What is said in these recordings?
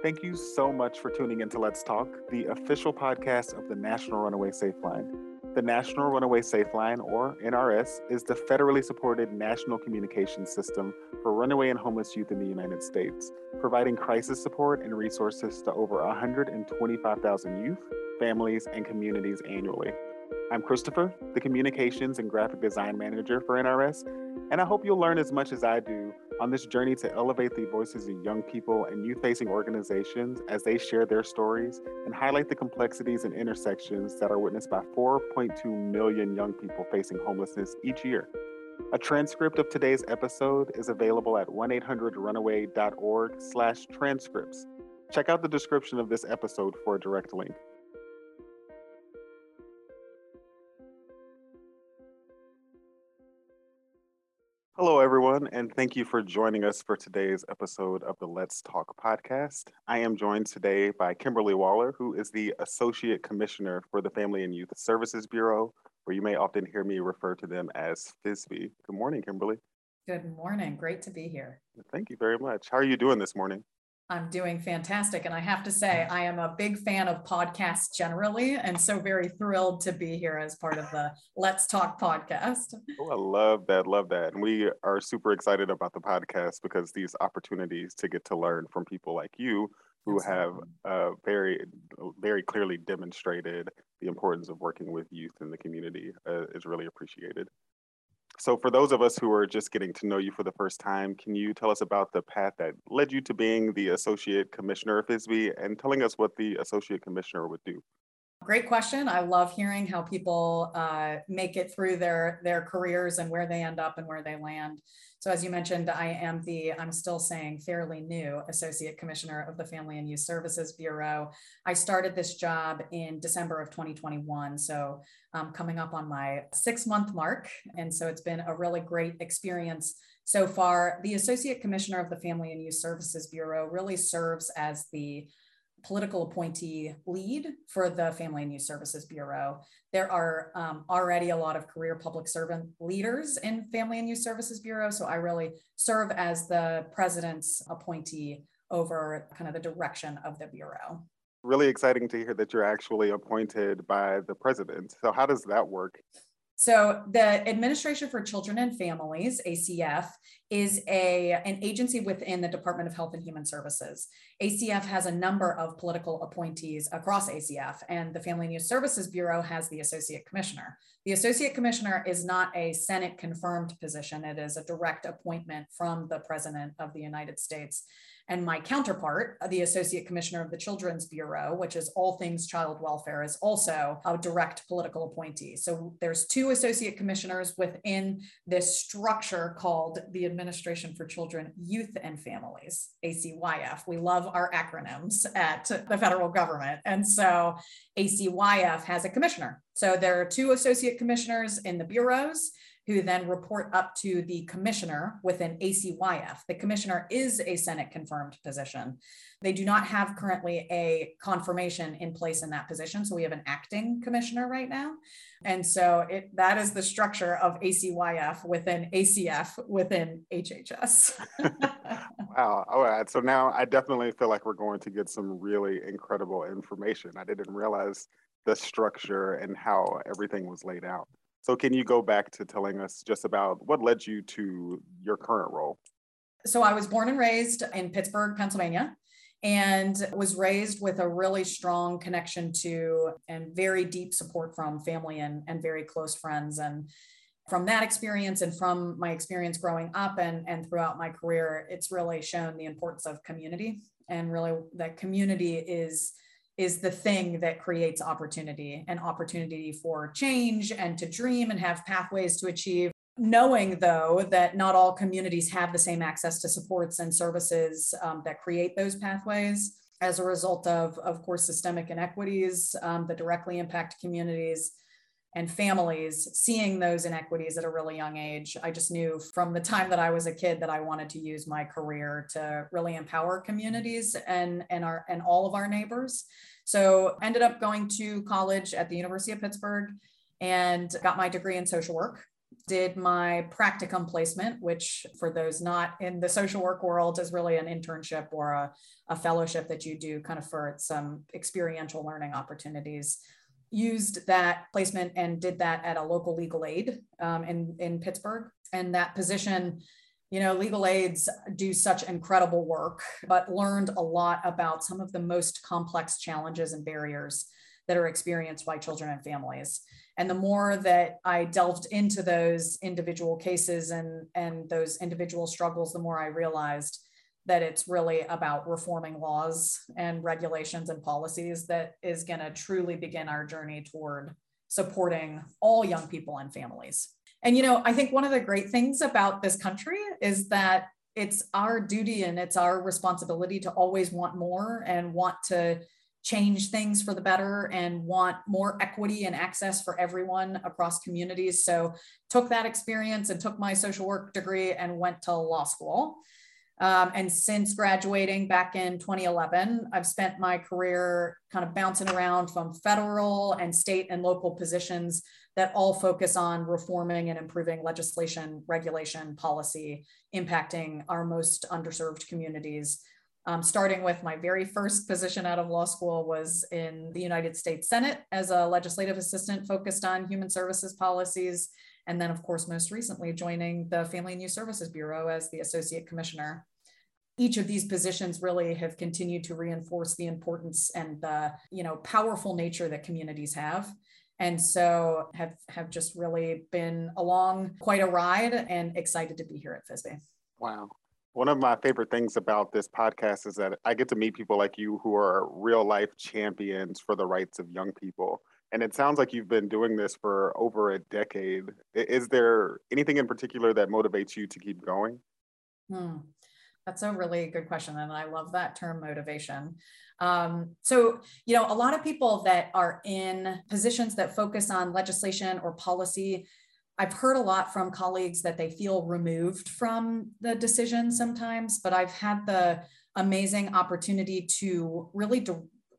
Thank you so much for tuning into Let's Talk, the official podcast of the National Runaway Safe Line. The National Runaway Safe Line, or NRS, is the federally supported national communication system for runaway and homeless youth in the United States, providing crisis support and resources to over 125,000 youth, families, and communities annually. I'm Christopher, the Communications and Graphic Design Manager for NRS, and I hope you'll learn as much as I do on this journey to elevate the voices of young people and youth facing organizations as they share their stories and highlight the complexities and intersections that are witnessed by 4.2 million young people facing homelessness each year. A transcript of today's episode is available at 1-800-runaway.org slash transcripts. Check out the description of this episode for a direct link. Everyone, and thank you for joining us for today's episode of the Let's Talk podcast. I am joined today by Kimberly Waller, who is the Associate Commissioner for the Family and Youth Services Bureau, where you may often hear me refer to them as FYSB. Good morning, Kimberly. Good morning. Great to be here. Thank you very much. How are you doing this morning? I'm doing fantastic. And I have to say, I am a big fan of podcasts generally, and so very thrilled to be here as part of the Let's Talk podcast. Oh, I love that. Love that. And we are super excited about the podcast because these opportunities to get to learn from people like you who have uh, very, very clearly demonstrated the importance of working with youth in the community uh, is really appreciated. So for those of us who are just getting to know you for the first time, can you tell us about the path that led you to being the Associate Commissioner of FYSB and telling us what the Associate Commissioner would do? Great question. I love hearing how people uh, make it through their their careers and where they end up and where they land. So as you mentioned, I am the, I'm still saying fairly new Associate Commissioner of the Family and Youth Services Bureau. I started this job in December of 2021. So um, coming up on my six month mark. And so it's been a really great experience so far. The Associate Commissioner of the Family and Youth Services Bureau really serves as the political appointee lead for the Family and Youth Services Bureau. There are um, already a lot of career public servant leaders in Family and Youth Services Bureau. So I really serve as the president's appointee over kind of the direction of the Bureau. Really exciting to hear that you're actually appointed by the president. So, how does that work? So the Administration for Children and Families, ACF, is a, an agency within the Department of Health and Human Services. ACF has a number of political appointees across ACF, and the Family and Youth Services Bureau has the Associate Commissioner. The Associate Commissioner is not a Senate confirmed position, it is a direct appointment from the President of the United States. And my counterpart, the Associate Commissioner of the Children's Bureau, which is all things child welfare, is also a direct political appointee. So there's two associate commissioners within this structure called the Administration for Children, Youth and Families, ACYF. We love our acronyms at the federal government. And so ACYF has a commissioner. So there are two associate commissioners in the bureaus who then report up to the commissioner within ACYF. The commissioner is a Senate confirmed position. They do not have currently a confirmation in place in that position. So we have an acting commissioner right now. And so it, that is the structure of ACYF within ACF within HHS. wow. All right. So now I definitely feel like we're going to get some really incredible information. I didn't realize the structure and how everything was laid out. So, can you go back to telling us just about what led you to your current role? So, I was born and raised in Pittsburgh, Pennsylvania, and was raised with a really strong connection to and very deep support from family and, and very close friends. And from that experience and from my experience growing up and, and throughout my career, it's really shown the importance of community and really that community is is the thing that creates opportunity and opportunity for change and to dream and have pathways to achieve. Knowing, though, that not all communities have the same access to supports and services um, that create those pathways as a result of, of course, systemic inequities um, that directly impact communities and families seeing those inequities at a really young age. I just knew from the time that I was a kid that I wanted to use my career to really empower communities and, and our and all of our neighbors. So ended up going to college at the University of Pittsburgh and got my degree in social work did my practicum placement, which for those not in the social work world is really an internship or a, a fellowship that you do kind of for some experiential learning opportunities. Used that placement and did that at a local legal aid um, in, in Pittsburgh. And that position you know, legal aids do such incredible work, but learned a lot about some of the most complex challenges and barriers that are experienced by children and families. And the more that I delved into those individual cases and, and those individual struggles, the more I realized that it's really about reforming laws and regulations and policies that is going to truly begin our journey toward supporting all young people and families. And, you know, I think one of the great things about this country is that it's our duty and it's our responsibility to always want more and want to change things for the better and want more equity and access for everyone across communities. So took that experience and took my social work degree and went to law school. Um, and since graduating back in 2011, I've spent my career kind of bouncing around from federal and state and local positions that all focus on reforming and improving legislation, regulation, policy, impacting our most underserved communities um, starting with my very first position out of law school was in the United States Senate as a legislative assistant focused on human services policies. And then, of course, most recently joining the Family and Youth Services Bureau as the associate commissioner. Each of these positions really have continued to reinforce the importance and the you know powerful nature that communities have and so have have just really been along quite a ride and excited to be here at FYSB. Wow. One of my favorite things about this podcast is that I get to meet people like you who are real life champions for the rights of young people. And it sounds like you've been doing this for over a decade. Is there anything in particular that motivates you to keep going? Hmm. That's a really good question. And I love that term motivation. Um, so, you know, a lot of people that are in positions that focus on legislation or policy I've heard a lot from colleagues that they feel removed from the decision sometimes, but I've had the amazing opportunity to really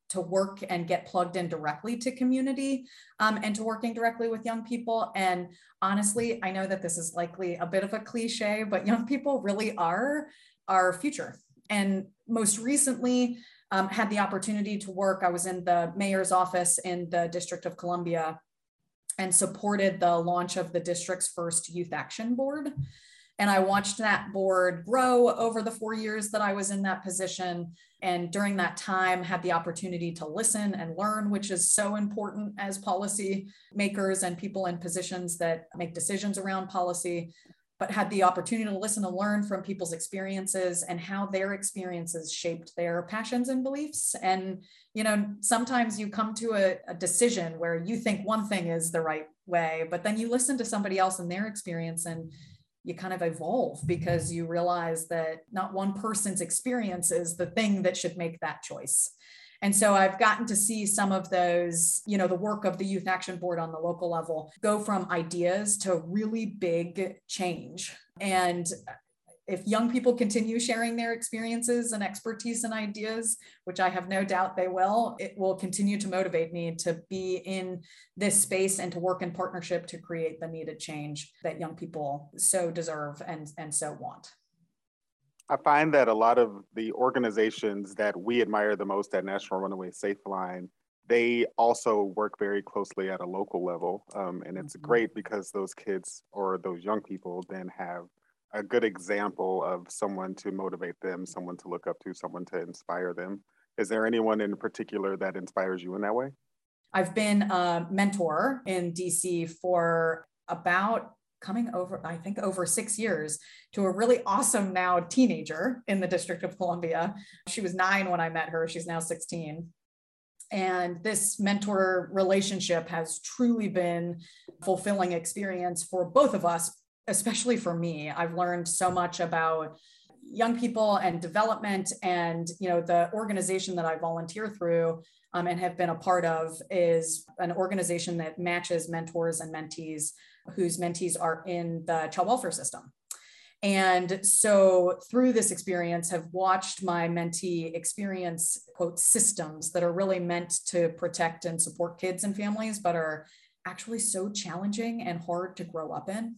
to work and get plugged in directly to community um, and to working directly with young people. And honestly, I know that this is likely a bit of a cliche, but young people really are our future. And most recently, um, had the opportunity to work. I was in the mayor's office in the District of Columbia and supported the launch of the district's first youth action board. And I watched that board grow over the four years that I was in that position. And during that time, had the opportunity to listen and learn, which is so important as policy makers and people in positions that make decisions around policy but had the opportunity to listen and learn from people's experiences and how their experiences shaped their passions and beliefs. And, you know, sometimes you come to a, a, decision where you think one thing is the right way, but then you listen to somebody else and their experience and you kind of evolve because you realize that not one person's experience is the thing that should make that choice. And so I've gotten to see some of those, you know, the work of the Youth Action Board on the local level go from ideas to really big change. And if young people continue sharing their experiences and expertise and ideas, which I have no doubt they will, it will continue to motivate me to be in this space and to work in partnership to create the needed change that young people so deserve and, and so want. I find that a lot of the organizations that we admire the most at National Runaway Safe Line, they also work very closely at a local level. Um, and it's mm-hmm. great because those kids or those young people then have a good example of someone to motivate them, someone to look up to, someone to inspire them. Is there anyone in particular that inspires you in that way? I've been a mentor in DC for about coming over, I think, over six years to a really awesome now teenager in the District of Columbia. She was nine when I met her, she's now 16. And this mentor relationship has truly been fulfilling experience for both of us, especially for me. I've learned so much about young people and development and you know the organization that i volunteer through um, and have been a part of is an organization that matches mentors and mentees whose mentees are in the child welfare system. And so through this experience, have watched my mentee experience quote systems that are really meant to protect and support kids and families, but are actually so challenging and hard to grow up in.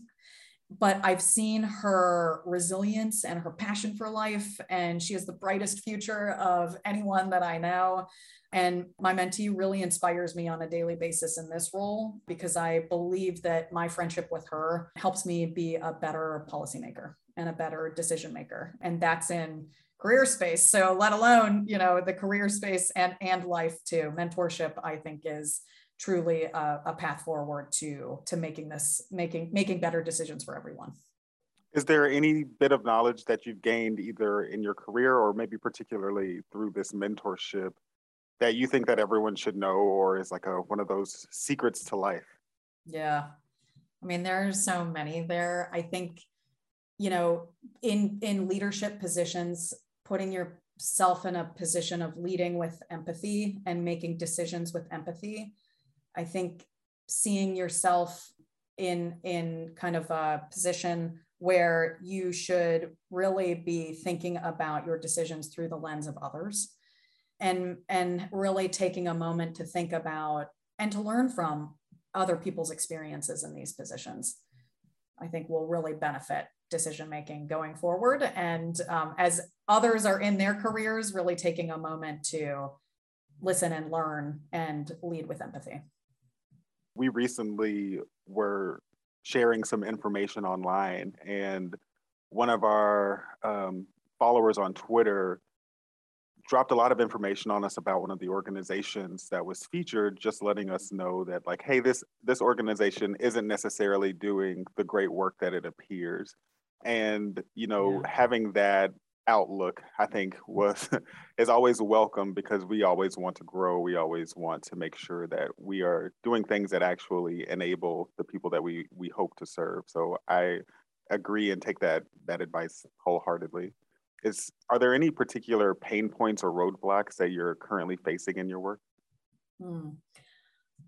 But I've seen her resilience and her passion for life, and she has the brightest future of anyone that I know. And my mentee really inspires me on a daily basis in this role because I believe that my friendship with her helps me be a better policymaker and a better decision maker. And that's in career space. So let alone, you know, the career space and, and life too. Mentorship, I think, is truly a, a path forward to to making this making making better decisions for everyone. Is there any bit of knowledge that you've gained either in your career or maybe particularly through this mentorship that you think that everyone should know or is like a one of those secrets to life? Yeah. I mean, there are so many there. I think, you know, in in leadership positions, putting yourself in a position of leading with empathy and making decisions with empathy. I think seeing yourself in in kind of a position where you should really be thinking about your decisions through the lens of others and and really taking a moment to think about and to learn from other people's experiences in these positions i think will really benefit decision making going forward. And um, as others are in their careers really taking a moment to listen and learn and lead with empathy we recently were sharing some information online and one of our um, followers on twitter dropped a lot of information on us about one of the organizations that was featured just letting us know that like hey this this organization isn't necessarily doing the great work that it appears and you know yeah. having that outlook i think was is always welcome because we always want to grow we always want to make sure that we are doing things that actually enable the people that we we hope to serve so i agree and take that that advice wholeheartedly is are there any particular pain points or roadblocks that you're currently facing in your work? Hmm.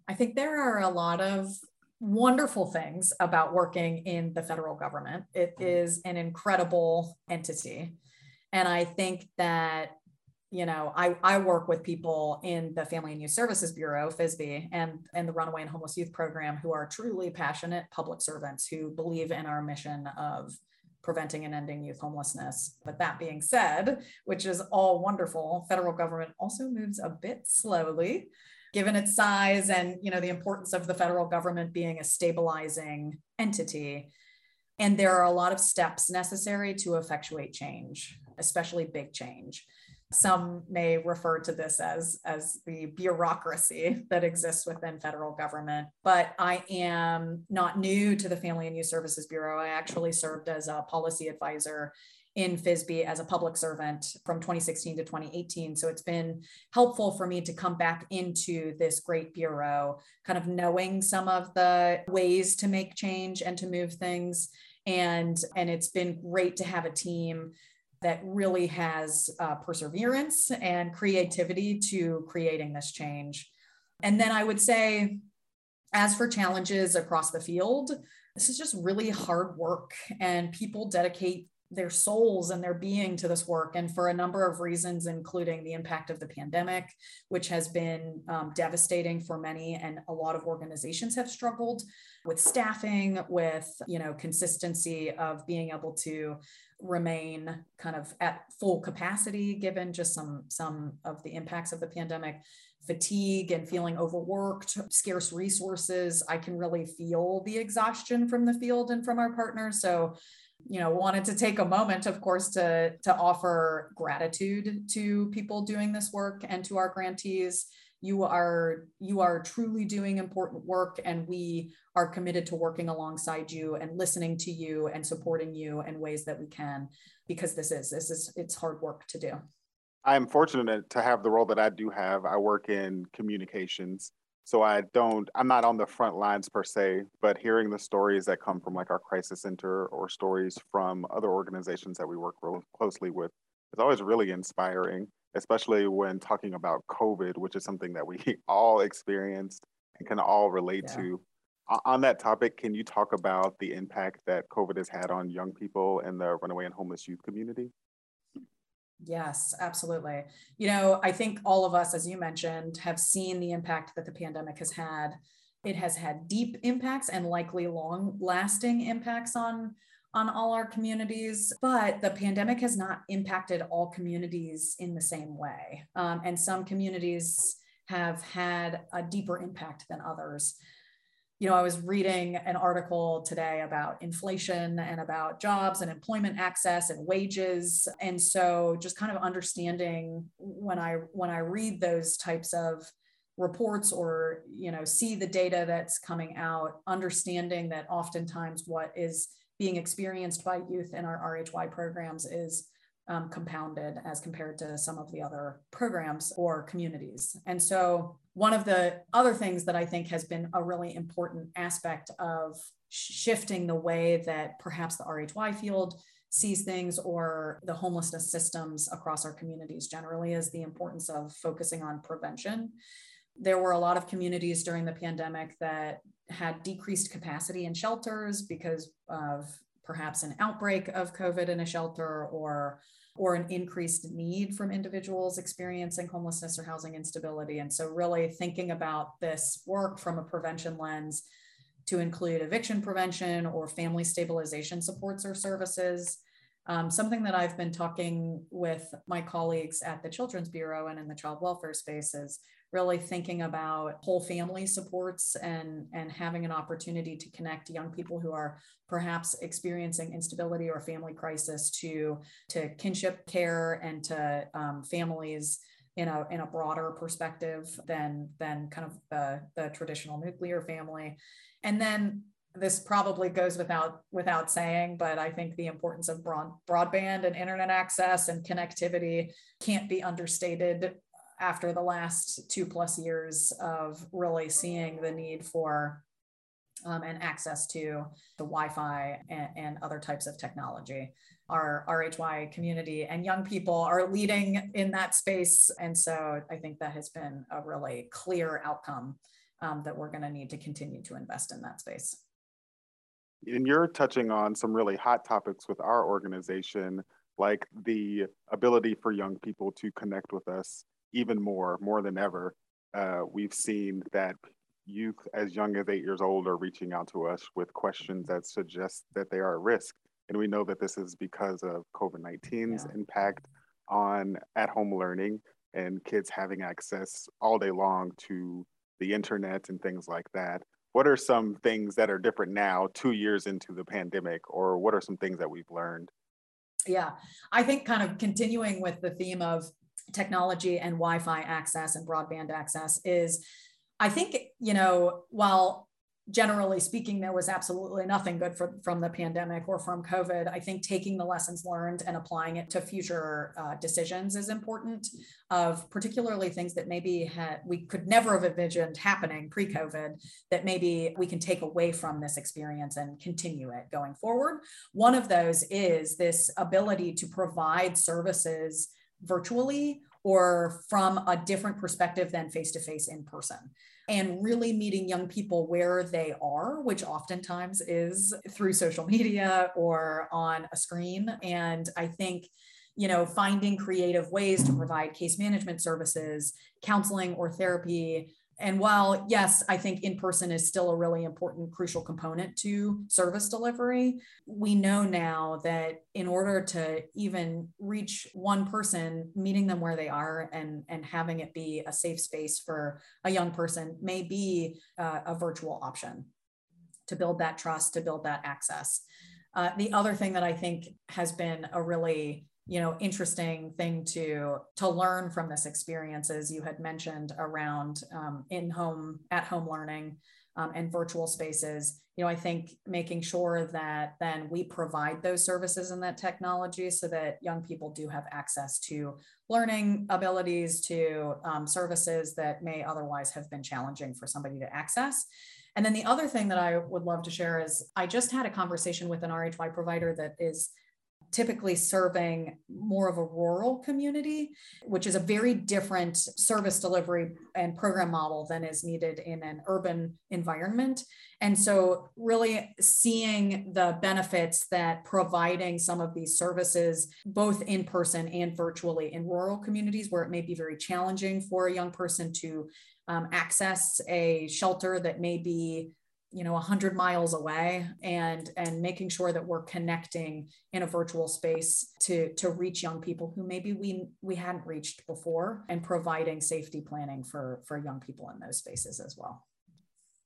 I think there are a lot of wonderful things about working in the federal government. It mm-hmm. an incredible entity. And I think that, you know, I, I work with people in the Family and Youth Services Bureau, FYSB, and, and the Runaway and Homeless Youth Program who are truly passionate public servants who believe in our mission of preventing and ending youth homelessness. But that being said, which is all wonderful, federal government also moves a bit slowly given its size and you know the importance of the federal government being a stabilizing entity and there are a lot of steps necessary to effectuate change especially big change some may refer to this as, as the bureaucracy that exists within federal government, but I am not new to the Family and Youth Services Bureau. I actually served as a policy advisor in FYSB as a public servant from 2016 to 2018. So it's been helpful for me to come back into this great bureau, kind of knowing some of the ways to make change and to move things. And, and it's been great to have a team that really has uh, perseverance and creativity to creating this change. And then I would say, as for challenges across the field, this is just really hard work, and people dedicate their souls and their being to this work. And for a number of reasons, including the impact of the pandemic, which has been um, devastating for many, and a lot of organizations have struggled with staffing, with you know consistency of being able to remain kind of at full capacity given just some some of the impacts of the pandemic fatigue and feeling overworked scarce resources i can really feel the exhaustion from the field and from our partners so you know wanted to take a moment of course to to offer gratitude to people doing this work and to our grantees. You are you are truly doing important work and we are committed to working alongside you and listening to you and supporting you in ways that we can because this is this is it's hard work to do. I'm fortunate to have the role that i do have. I work in communications so i don't i'm not on the front lines per se but hearing the stories that come from like our crisis center or stories from other organizations that we work real closely with is always really inspiring especially when talking about COVID, which is something that we all experienced and can all relate yeah. to. On that topic, can you talk about the impact that COVID has had on young people in the runaway and homeless youth community? Yes, absolutely. You know, I think all of us, as you mentioned, have seen the impact that the pandemic has had it has had deep impacts and likely long lasting impacts on on all our communities, but the pandemic has not impacted all communities in the same way. Um, and some communities have had a deeper impact than others. You know, I was reading an article today about inflation and about jobs and employment access and wages. And so just kind of understanding when I when I read those types of reports or you know see the data that's coming out understanding that oftentimes what is being experienced by youth in our RHY programs is um, compounded as compared to some of the other programs or communities. And so, one of the other things that I think has been a really important aspect of shifting the way that perhaps the RHY field sees things or the homelessness systems across our communities generally is the importance of focusing on prevention. There were a lot of communities during the pandemic that had decreased capacity in shelters because of perhaps an outbreak of COVID in a shelter or or an increased need from individuals experiencing homelessness or housing instability. And so, really thinking about this work from a prevention lens to include eviction prevention or family stabilization supports or services. Um, something that I've been talking with my colleagues at the Children's Bureau and in the child welfare space is really thinking about whole family supports and, and having an opportunity to connect young people who are perhaps experiencing instability or family crisis to, to kinship care and to um, families in a, in a broader perspective than, than kind of the, the traditional nuclear family. And then this probably goes without without saying, but I think the importance of broad, broadband and internet access and connectivity can't be understated after the last two plus years of really seeing the need for um, and access to the Wi-Fi and, and, other types of technology. Our RHY community and young people are leading in that space, and so I think that has been a really clear outcome um, that we're going to need to continue to invest in that space. And you're touching on some really hot topics with our organization, like the ability for young people to connect with us even more, more than ever. Uh, we've seen that youth as young as eight years old are reaching out to us with questions that suggest that they are at risk. And we know that this is because of COVID 19's yeah. impact on at home learning and kids having access all day long to the internet and things like that. What are some things that are different now, two years into the pandemic, or what are some things that we've learned? Yeah, I think kind of continuing with the theme of technology and Wi-Fi access and broadband access is, I think, you know, while generally speaking, there was absolutely nothing good for, from the pandemic or from COVID. I think taking the lessons learned and applying it to future uh, decisions is important. Of particularly things that maybe had, we could never have envisioned happening pre-COVID, that maybe we can take away from this experience and continue it going forward. One of those is this ability to provide services virtually or from a different perspective than face to face in person. And really meeting young people where they are, which oftentimes is through social media or on a screen. And I think you know finding creative ways to provide case management services counseling or therapy and while, yes, I think in person is still a really important, crucial component to service delivery, we know now that in order to even reach one person, meeting them where they are and, and having it be a safe space for a young person may be uh, a virtual option to build that trust, to build that access. Uh, the other thing that I think has been a really you know interesting thing to to learn from this experience as you had mentioned around um, in home at home learning um, and virtual spaces. You know i think making sure that then we provide those services and that technology so that young people do have access to learning abilities to um, services that may otherwise have been challenging for somebody to access. And then the other thing that i would love to share is i just had a conversation with an rhy provider that is typically serving more of a rural community, which is a very different service delivery and program model than is needed in an urban environment. And so, really seeing the benefits that providing some of these services, both in person and virtually in rural communities where it may be very challenging for a young person to um, access a shelter that may be you know 100 miles away and and making sure that we're connecting in a virtual space to to reach young people who maybe we we hadn't reached before and providing safety planning for for young people in those spaces as well.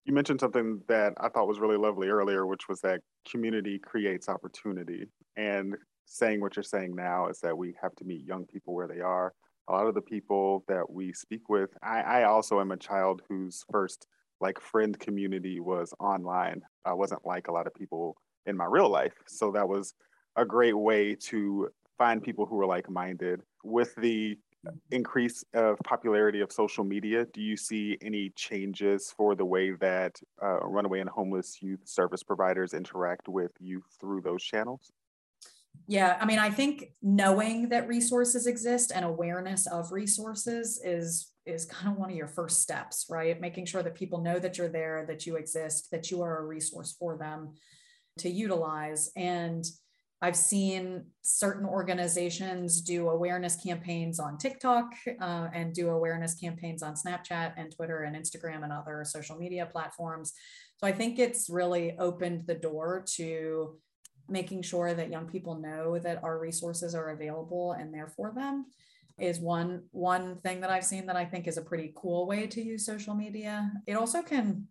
You mentioned something that i thought was really lovely earlier which was that community creates opportunity. And saying what you're saying now is that we have to meet young people where they are. A lot of the people that we speak with i, I also am a child whose first like friend community was online. I wasn't like a lot of people in my real life. So that was a great way to find people who were like minded. With the increase of popularity of social media, do you see any changes for the way that uh, runaway and homeless youth service providers interact with youth through those channels? Yeah, I mean, I think knowing that resources exist and awareness of resources is is kind of one of your first steps, right? Making sure that people know that you're there, that you exist, that you are a resource for them to utilize. And I've seen certain organizations do awareness campaigns on TikTok uh, and do awareness campaigns on Snapchat and Twitter and Instagram and other social media platforms. So I think it's really opened the door to making sure that young people know that our resources are available and there for them is one one thing that I've seen that I think is a pretty cool way to use social media. It also can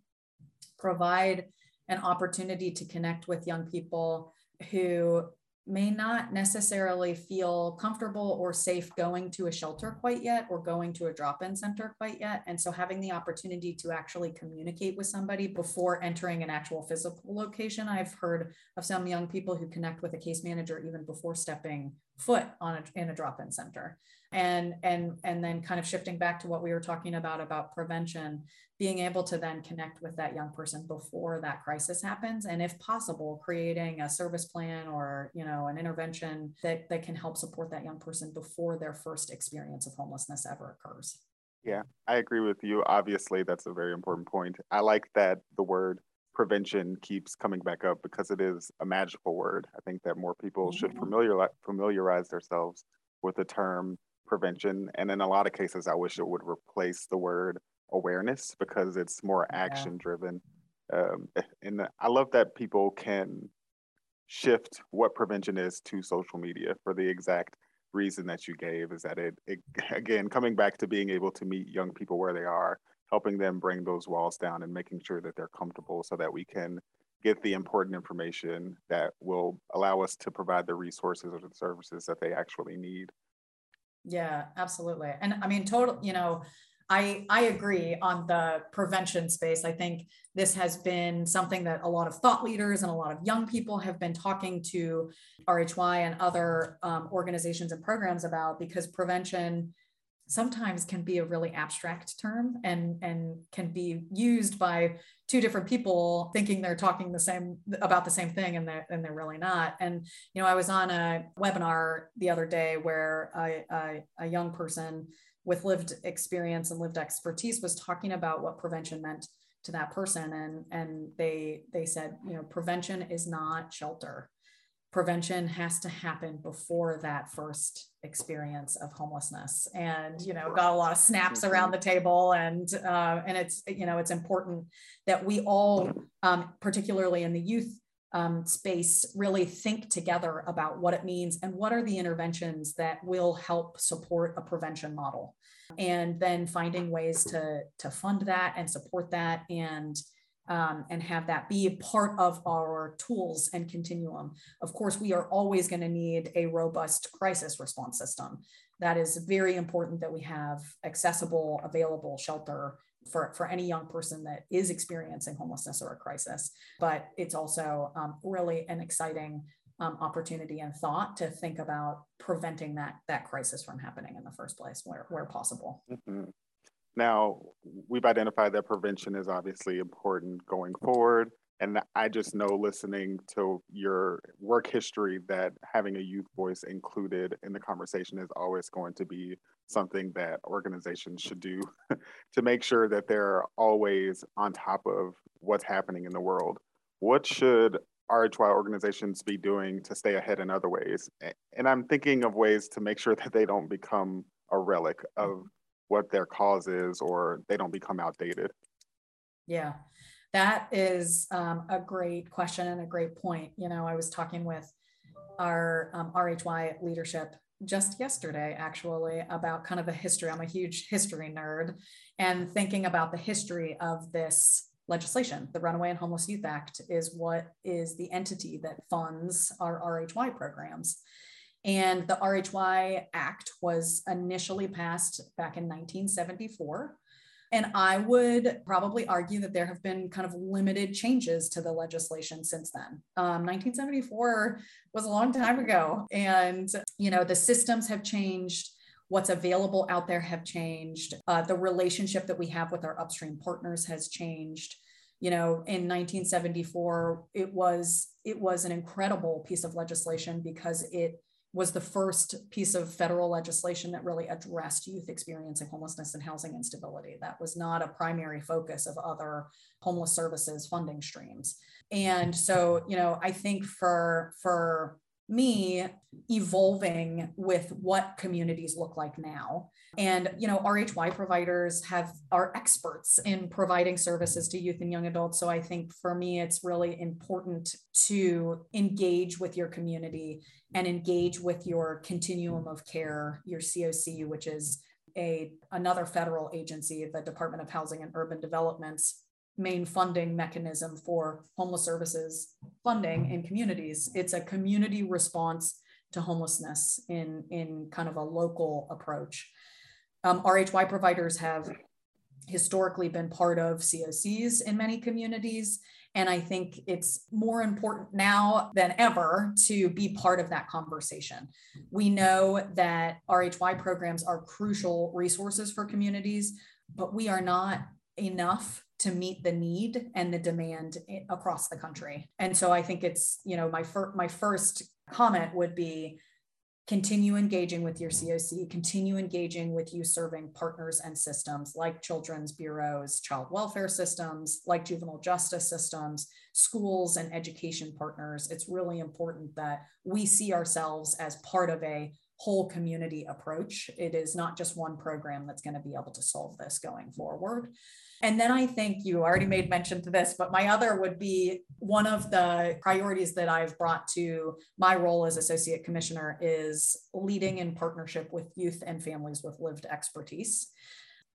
provide an opportunity to connect with young people who may not necessarily feel comfortable or safe going to a shelter quite yet or going to a drop in center quite yet. And so having the opportunity to actually communicate with somebody before entering an actual physical location. I've heard of some young people who connect with a case manager even before stepping foot on a, in a drop in center. And and and then kind of shifting back to what we were talking about about prevention being able to then connect with that young person before that crisis happens and if possible creating a service plan or you know an intervention that that can help support that young person before their first experience of homelessness ever occurs. Yeah i agree with you. Obviously that's a very important point. I like that the word prevention keeps coming back up because it is a magical word i think that more people mm-hmm. should familiar, familiarize themselves with the term prevention. And in a lot of cases, I wish it would replace the word awareness because it's more action driven. Um, and I love that people can shift what prevention is to social media for the exact reason that you gave is that it, it again coming back to being able to meet young people where they are helping them bring those walls down and making sure that they're comfortable so that we can get the important information that will allow us to provide the resources or the services that they actually need yeah, absolutely. And I mean, total, you know, I, I agree on the prevention space. I think this has been something that a lot of thought leaders and a lot of young people have been talking to RHY and other um, organizations and programs about because prevention sometimes can be a really abstract term and and can be used by two different people thinking they're talking the same about the same thing and they're, and they're really not. And you know i was on a webinar the other day where a, a, a young person with lived experience and lived expertise was talking about what prevention meant to that person. And and they they said you know prevention is not shelter prevention has to happen before that first experience of homelessness. And you know got a lot of snaps mm-hmm. around the table. And uh, and it's you know it's important that we all um, particularly in the youth um, space really think together about what it means and what are the interventions that will help support a prevention model. And then finding ways to to fund that and support that and um, and have that be part of our tools and continuum. Of course, we are always going to need a robust crisis response system. That is very important that we have accessible, available shelter for, for any young person that is experiencing homelessness or a crisis. But it's also um, really an exciting um, opportunity and thought to think about preventing that, that crisis from happening in the first place where, where possible. Mm-hmm. Now, we've identified that prevention is obviously important going forward. And I just know listening to your work history that having a youth voice included in the conversation is always going to be something that organizations should do to make sure that they're always on top of what's happening in the world. What should RHY organizations be doing to stay ahead in other ways? And I'm thinking of ways to make sure that they don't become a relic of what their cause is or they don't become outdated. Yeah, that is um, a great question and a great point. You know, I was talking with our um, RHY leadership just yesterday, actually, about kind of the history. I'm a huge history nerd and thinking about the history of this legislation. The Runaway and Homeless Youth Act is what is the entity that funds our RHY programs. And the RHY Act was initially passed back in 1974. And I would probably argue that there have been kind of limited changes to the legislation since then. Um, 1974 was a long time ago. And, you know, the systems have changed what's available out there have changed uh, the relationship that we have with our upstream partners has changed you know in 1974 it was it was an incredible piece of legislation because it was the first piece of federal legislation that really addressed youth experiencing homelessness and housing instability. That was not a primary focus of other homeless services funding streams. And so, you know, I think for for me evolving with what communities look like now. And you know rhy providers have are experts in providing services to youth and young adults. So i think for me it's really important to engage with your community and engage with your continuum of care your coc which is a another federal agency the department of housing and urban development's main funding mechanism for homeless services funding in communities. It's a community response to homelessness in, in kind of a local approach. Um, RHY providers have historically been part of COCs in many communities. And I think it's more important now than ever to be part of that conversation. We know that RHY programs are crucial resources for communities, but we are not enough to meet the need and the demand across the country. And so I think it's, you know, my fir- my first comment would be continue engaging with your COC, continue engaging with you serving partners and systems like children's bureaus, child welfare systems, like juvenile justice systems, schools and education partners. It's really important that we see ourselves as part of a whole community approach. It is not just one program that's going to be able to solve this going forward. And then I think you already made mention to this, but my other would be one of the priorities that I've brought to my role as Associate Commissioner is leading in partnership with youth and families with lived expertise.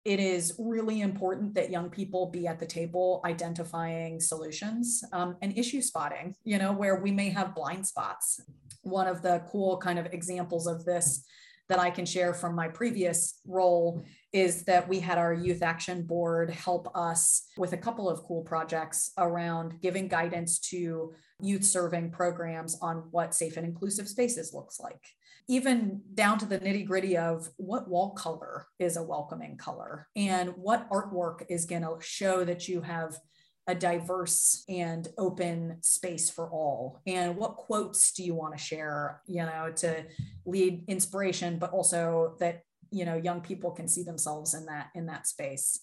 It is really important that young people be at the table identifying solutions um, and issue spotting, you know, where we may have blind spots. One of the cool kind of examples of this that I can share from my previous role is that we had our youth action board help us with a couple of cool projects around giving guidance to youth serving programs on what safe and inclusive spaces looks like. Even down to the nitty gritty of what wall color is a welcoming color and what artwork is going to show that you have a diverse and open space for all. And what quotes do you want to share you know to lead inspiration but also that you know young people can see themselves in that in that space.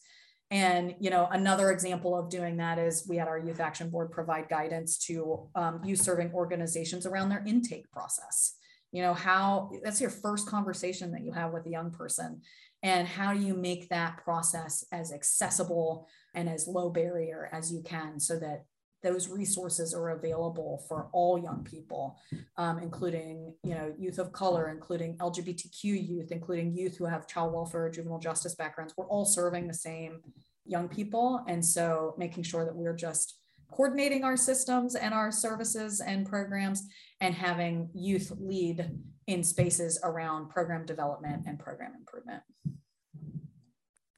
And you know another example of doing that is we had our youth action board provide guidance to um, youth serving organizations around their intake process. You know how that's your first conversation that you have with a young person. And how do you make that process as accessible and as low barrier as you can so that those resources are available for all young people, um, including you know youth of color, including LGBTQ youth, including youth who have child welfare juvenile justice backgrounds. We're all serving the same young people, and so making sure that we're just coordinating our systems and our services and programs, and having youth lead in spaces around program development and program improvement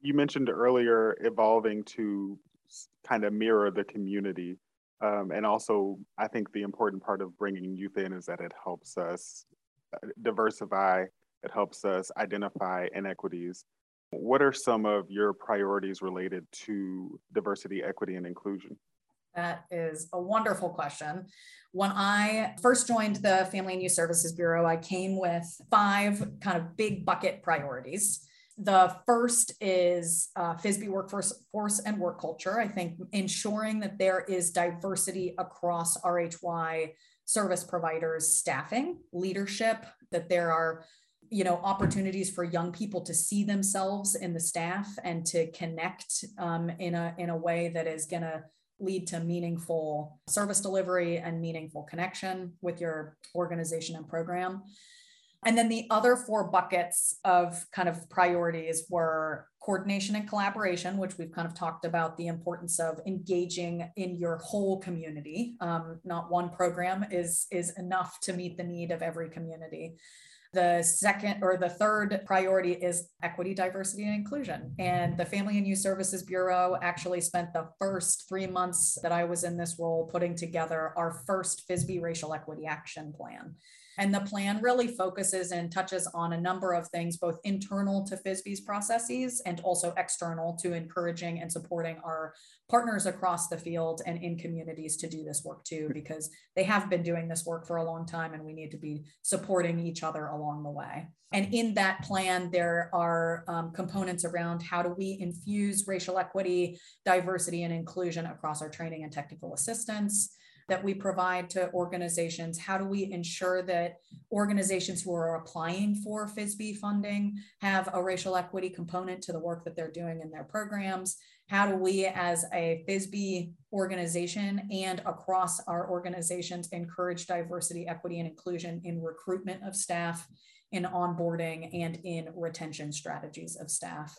you mentioned earlier evolving to kind of mirror the community. Um, and also, I think the important part of bringing youth in is that it helps us uh, diversify, it helps us identify inequities. What are some of your priorities related to diversity, equity, and inclusion? That is a wonderful question. When I first joined the Family and Youth Services Bureau, I came with five kind of big bucket priorities. The first is uh, FYSB workforce force and work culture. I think ensuring that there is diversity across RHY service providers, staffing, leadership, that there are you know opportunities for young people to see themselves in the staff and to connect um, in a in a way that is going to lead to meaningful service delivery and meaningful connection with your organization and program and then the other four buckets of kind of priorities were coordination and collaboration, which we've kind of talked about the importance of engaging in your whole community. Um, not one program is, is enough to meet the need of every community. The second or the third priority is equity, diversity, and inclusion. And the Family and Youth Services Bureau actually spent the first three months that I was in this role putting together our first FYSB Racial Equity Action Plan. And the plan really focuses and touches on a number of things, both internal to FYSB's processes and also external to encouraging and supporting our partners across the field and in communities to do this work too, because they have been doing this work for a long time and we need to be supporting each other along the way. And in that plan, there are um, components around how do we infuse racial equity, diversity, and inclusion across our training and technical assistance that we provide to organizations? How do we ensure that organizations who are applying for FYSB funding have a racial equity component to the work that they're doing in their programs? How do we, as a FYSB organization and across our organizations, encourage diversity, equity, and inclusion in recruitment of staff, in onboarding, and in retention strategies of staff?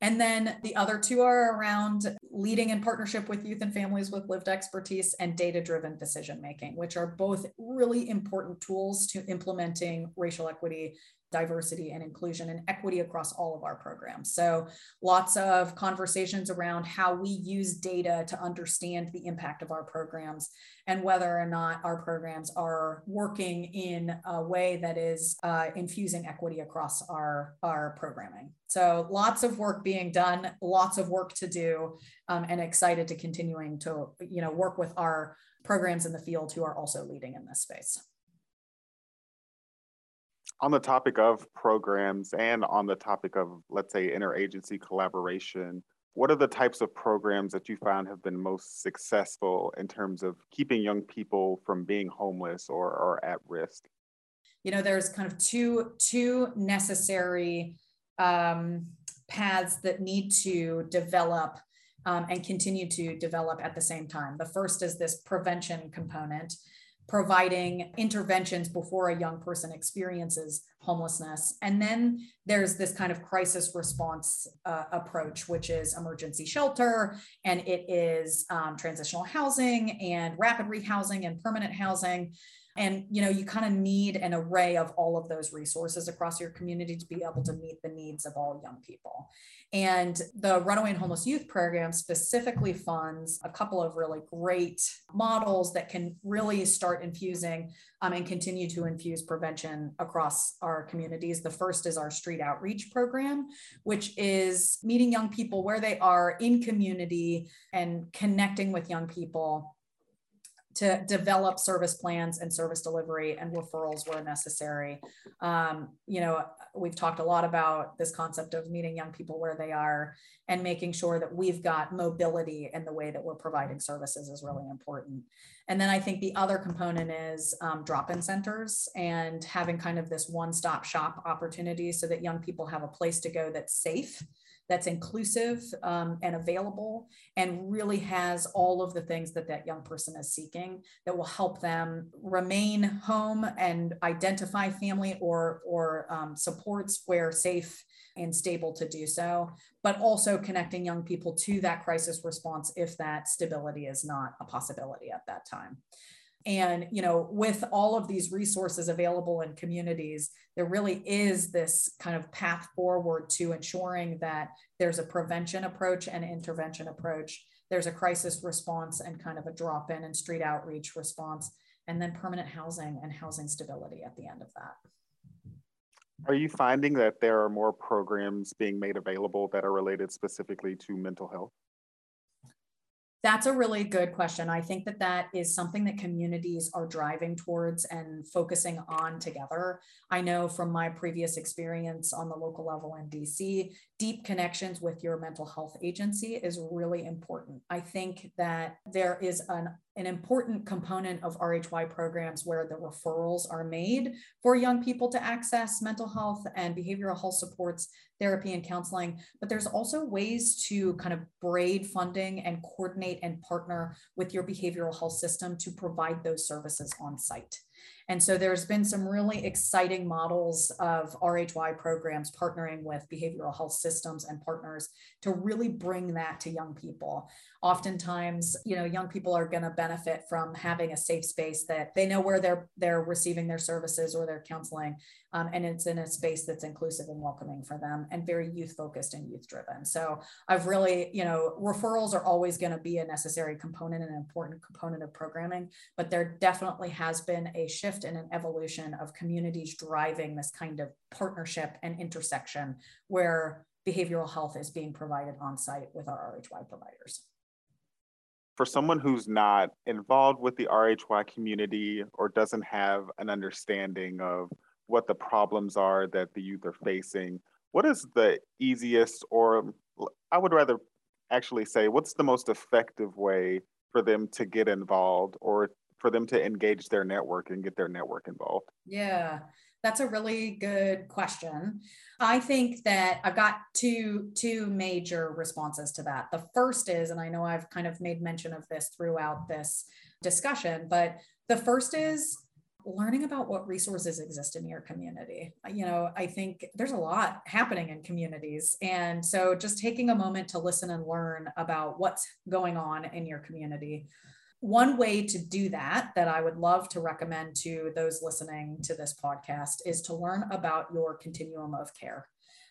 And then the other two are around leading in partnership with youth and families with lived expertise and data driven decision making, which are both really important tools to implementing racial equity diversity and inclusion and equity across all of our programs. So, lots of conversations around how we use data to understand the impact of our programs and whether or not our programs are working in a way that is uh, infusing equity across our, our programming. So, lots of work being done, lots of work to do, um, and excited to continuing to you know work with our programs in the field who are also leading in this space on the topic of programs and on the topic of, let's say, interagency collaboration, what are the types of programs that you found have been most successful in terms of keeping young people from being homeless or, or at risk? You know, there's kind of two two necessary um, paths that need to develop um, and continue to develop at the same time. The first is this prevention component, providing interventions before a young person experiences homelessness. And then there's this kind of crisis response uh, approach, which is emergency shelter, and it is um, transitional housing and rapid rehousing and permanent housing and you know you kind of need an array of all of those resources across your community to be able to meet the needs of all young people. And the runaway and homeless youth program specifically funds a couple of really great models that can really start infusing um, and continue to infuse prevention across our communities. The first is our street outreach program which is meeting young people where they are in community and connecting with young people to develop service plans and service delivery and referrals where necessary. Um, you know, we've talked a lot about this concept of meeting young people where they are and making sure that we've got mobility in the way that we're providing services is really important. And then I think the other component is um, drop in centers and having kind of this one stop shop opportunity so that young people have a place to go that's safe that's inclusive um, and available and really has all of the things that that young person is seeking that will help them remain home and identify family or or um, supports where safe and stable to do so but also connecting young people to that crisis response if that stability is not a possibility at that time and you know with all of these resources available in communities there really is this kind of path forward to ensuring that there's a prevention approach and intervention approach. There's a crisis response and kind of a drop in and street outreach response and then permanent housing and housing stability at the end of that. Are you finding that there are more programs being made available that are related specifically to mental health That's a really good question. I think that that is something that communities are driving towards and focusing on together. I know from my previous experience on the local level in DC, deep connections with your mental health agency is really important. I think that there is an an important component of RHY programs where the referrals are made for young people to access mental health and behavioral health supports, therapy, and counseling. But there's also ways to kind of braid funding and coordinate and partner with your behavioral health system to provide those services on site. And so there's been some really exciting models of RHY programs partnering with behavioral health systems and partners to really bring that to young people. Oftentimes, you know, young people are going to benefit from having a safe space that they know where they're they're receiving their services or their counseling, um, and it's in a space that's inclusive and welcoming for them and very youth focused and youth driven. So I've really, you know, referrals are always going to be a necessary component and an important component of programming, but there definitely has been a shift and an evolution of communities driving this kind of partnership and intersection where behavioral health is being provided on site with our RHY providers. For someone who's not involved with the RHY community or doesn't have an understanding of what the problems are that the youth are facing, what is the easiest, or I would rather actually say, what's the most effective way for them to get involved or for them to engage their network and get their network involved? Yeah, that's a really good question. I think that I've got two two major responses to that. The first is, and I know I've kind of made mention of this throughout this discussion, but the first is learning about what resources exist in your community. You know, I think there's a lot happening in communities. And so just taking a moment to listen and learn about what's going on in your community one way to do that that i would love to recommend to those listening to this podcast is to learn about your continuum of care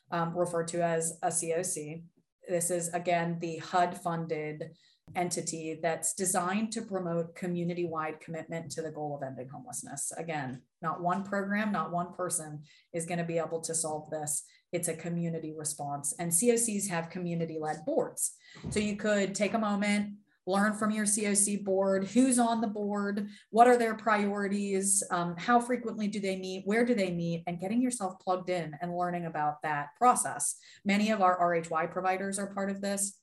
um, referred to as a coc this is again the hud funded entity that's designed to promote community-wide commitment to the goal of ending homelessness. Again not one program not one person is going to be able to solve this. It's a community response and cocs have community-led boards. So you could take a moment learn from your COC board, who's on the board, what are their priorities, um, how frequently do they meet, where do they meet, and getting yourself plugged in and learning about that process. Many of our RHY providers are part of this.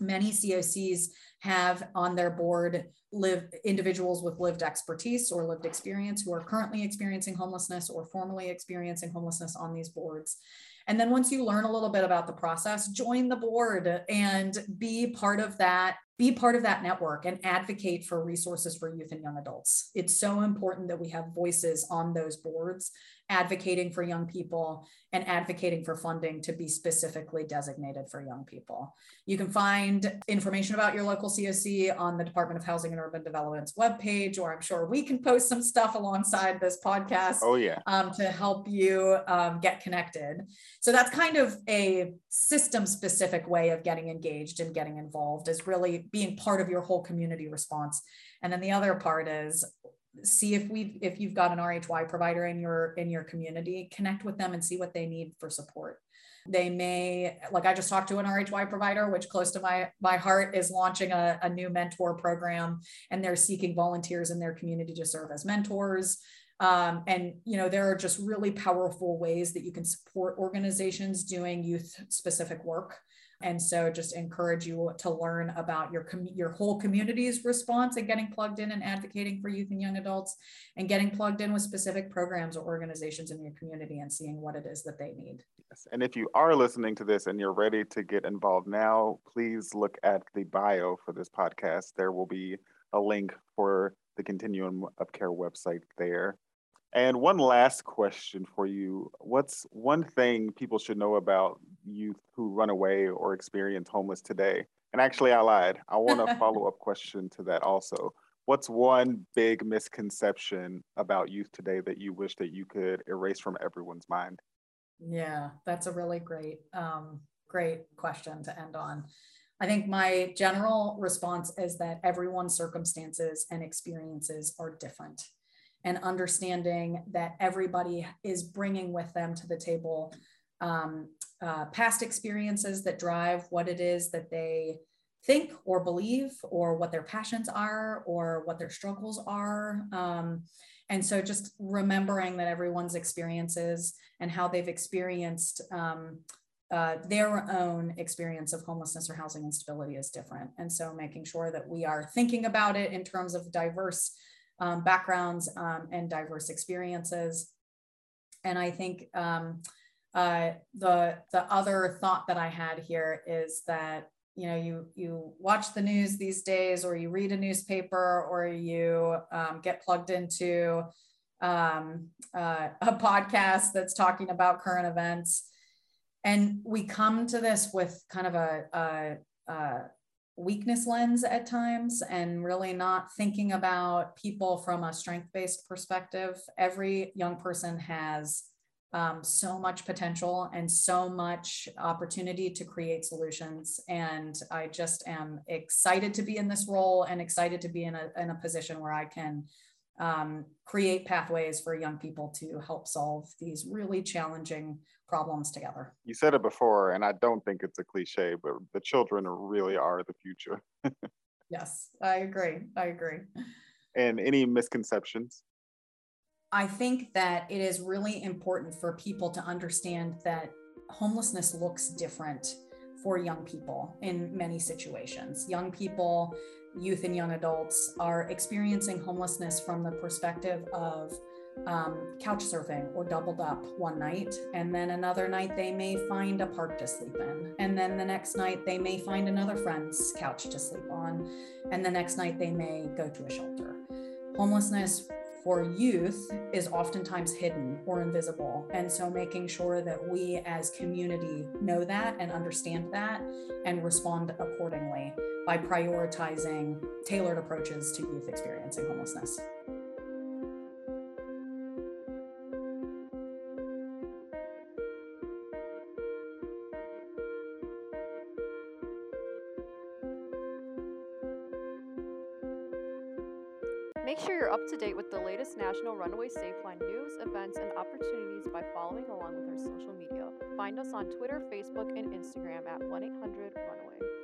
Many COCs have on their board live individuals with lived expertise or lived experience who are currently experiencing homelessness or formerly experiencing homelessness on these boards. And then once you learn a little bit about the process, join the board and be part of that be part of that network and advocate for resources for youth and young adults. It's so important that we have voices on those boards advocating for young people and advocating for funding to be specifically designated for young people. You can find information about your local COC on the Department of Housing and Urban Development's webpage, or I'm sure we can post some stuff alongside this podcast. Oh, yeah. Um, to help you um, get connected. So that's kind of a system specific way of getting engaged and getting involved, is really being part of your whole community response. And then the other part is see if we if you've got an RHY provider in your in your community, connect with them and see what they need for support. They may, like I just talked to an RHY provider, which close to my my heart is launching a, a new mentor program, and they're seeking volunteers in their community to serve as mentors. Um, and you know there are just really powerful ways that you can support organizations doing youth specific work and so just encourage you to learn about your, your whole community's response and getting plugged in and advocating for youth and young adults and getting plugged in with specific programs or organizations in your community and seeing what it is that they need. Yes. And if you are listening to this and you're ready to get involved now, please look at the bio for this podcast. There will be a link for the Continuum of Care website there. And one last question for you. What's one thing people should know about youth who run away or experience homeless today? And actually, I lied. I want a follow up question to that also. What's one big misconception about youth today that you wish that you could erase from everyone's mind? Yeah, that's a really great, um, great question to end on. I think my general response is that everyone's circumstances and experiences are different and understanding that everybody is bringing with them to the table um, uh, past experiences that drive what it is that they think or believe or what their passions are or what their struggles are. Um, and so just remembering that everyone's experiences and how they've experienced um, uh, their own experience of homelessness or housing instability is different. And so making sure that we are thinking about it in terms of diverse um, backgrounds um, and diverse experiences. And i think um, uh, the the other thought that i had here is that you know you you watch the news these days or you read a newspaper or you um, get plugged into um, uh, a podcast that's talking about current events. And we come to this with kind of a, a, a weakness lens at times and really not thinking about people from a strength based perspective every young person has um, so much potential and so much opportunity to create solutions. And I just am excited to be in this role and excited to be in a, in a position where I can um, create pathways for young people to help solve these really challenging problems together. You said it before, and I don't think it's a cliche, but the children really are the future. yes, I agree. I agree. And any misconceptions? I think that it is really important for people to understand that homelessness looks different for young people in many situations. Young people, youth, and young adults are experiencing homelessness from the perspective of um, couch surfing or doubled up one night. And then another night, they may find a park to sleep in. And then the next night, they may find another friend's couch to sleep on. And the next night, they may go to a shelter. Homelessness for youth is oftentimes hidden or invisible. And so making sure that we as community know that and understand that and respond accordingly by prioritizing tailored approaches to youth experiencing homelessness. Latest National Runaway Safeline news, events, and opportunities by following along with our social media. Find us on Twitter, Facebook, and Instagram at 1 800 Runaway.